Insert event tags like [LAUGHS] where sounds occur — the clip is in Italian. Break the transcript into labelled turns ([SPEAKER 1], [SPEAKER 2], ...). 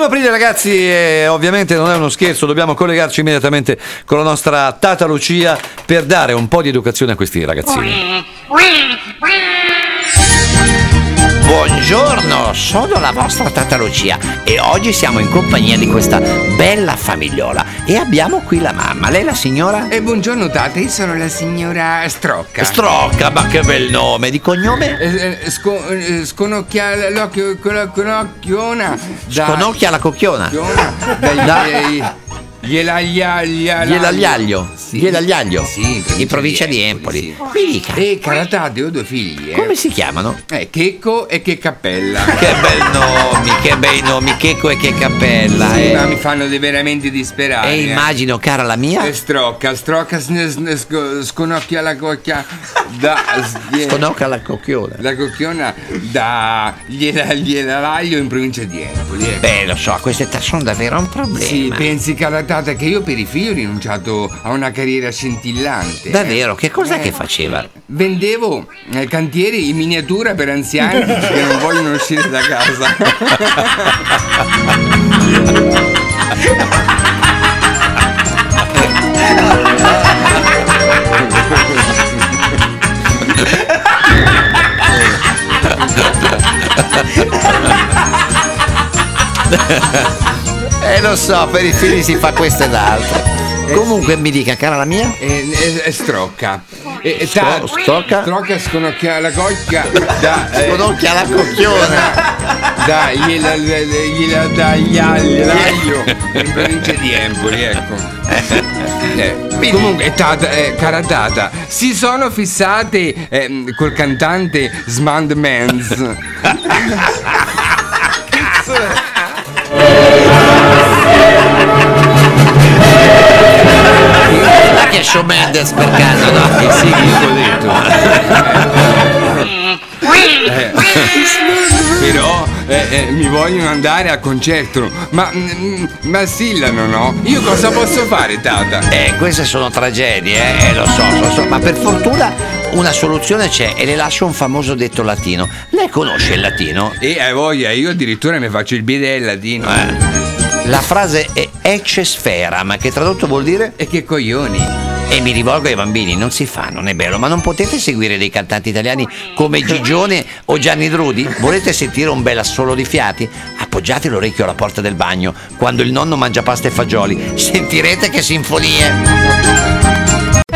[SPEAKER 1] Primo aprile ragazzi, e ovviamente non è uno scherzo, dobbiamo collegarci immediatamente con la nostra Tata Lucia per dare un po' di educazione a questi ragazzini.
[SPEAKER 2] Buongiorno, sono la vostra Tata Lucia e oggi siamo in compagnia di questa bella famigliola e abbiamo qui la mamma. Lei è la signora?
[SPEAKER 3] E buongiorno tata, io sono la signora Strocca.
[SPEAKER 1] Strocca, ma che bel nome, di cognome?
[SPEAKER 3] Eh, eh, sco- eh, sconocchia l'occhio con la conocchiona. da-
[SPEAKER 1] Sconocchia la cocchiona.
[SPEAKER 3] Conocchiona, dagli-
[SPEAKER 1] Da-
[SPEAKER 3] Gliel'agliaglio.
[SPEAKER 1] Gliel'agliaglio. Gliel'agliaglio.
[SPEAKER 3] Sì,
[SPEAKER 1] In provincia di Empoli.
[SPEAKER 3] sì.
[SPEAKER 1] Mi dica,
[SPEAKER 3] E Caratate ho due figli, eh.
[SPEAKER 1] come si chiamano?
[SPEAKER 3] Eh, Checco e che cappella.
[SPEAKER 1] Che bel nomi, che bei nomi, Checco e che cappella.
[SPEAKER 3] Sì,
[SPEAKER 1] eh.
[SPEAKER 3] ma mi fanno veramente disperare.
[SPEAKER 1] E
[SPEAKER 3] eh.
[SPEAKER 1] immagino, cara la mia,
[SPEAKER 3] E strocca, strocca, sconocchia la cocchia da...
[SPEAKER 1] sconocca la cocchiona.
[SPEAKER 3] La cocchiona da gliela, gliel'aglio in provincia di Empoli.
[SPEAKER 1] Beh, lo so, età sono davvero un problema.
[SPEAKER 3] Sì, pensi caratata che io per i figli ho rinunciato a una carriera scintillante.
[SPEAKER 1] Davvero, che cos'è
[SPEAKER 3] Eh.
[SPEAKER 1] che faceva?
[SPEAKER 3] Vendevo eh, cantieri in miniatura per anziani [LAUGHS] che non vogliono uscire da casa. [LAUGHS]
[SPEAKER 1] Eh, lo so, per i figli si fa questo ed altro. Comunque mi dica, cara la mia,
[SPEAKER 3] E, e- e strocca. E, e
[SPEAKER 1] Stro- strocca?
[SPEAKER 3] Strocca sconocchia la cocchia da. eh,
[SPEAKER 1] sconocchia la cocchiona.
[SPEAKER 3] da gliela, gliela dagli l'aglio in provincia di Empoli, ecco. Eh, comunque, tata, eh, cara Tata, si sono fissate ehm, col cantante Smand Mans. [LAUGHS]
[SPEAKER 1] è Shawn Mendes per caso, no?
[SPEAKER 3] sì, io l'ho detto. Però eh, eh, mi vogliono andare a concerto, ma, mm, ma stillano, no? Io cosa posso fare, Tata?
[SPEAKER 1] Eh, queste sono tragedie, eh, eh, lo so, lo so, ma per fortuna una soluzione c'è e le lascio un famoso detto latino. Lei conosce il latino?
[SPEAKER 3] E hai voglia, io addirittura mi faccio il bidet latino.
[SPEAKER 1] Eh. La frase è ecce sfera, ma che tradotto vuol dire?
[SPEAKER 3] E che coglioni.
[SPEAKER 1] E mi rivolgo ai bambini, non si fa, non è bello, ma non potete seguire dei cantanti italiani come Gigione o Gianni Drudi? Volete sentire un bel assolo di fiati? Appoggiate l'orecchio alla porta del bagno quando il nonno mangia pasta e fagioli. Sentirete che sinfonie!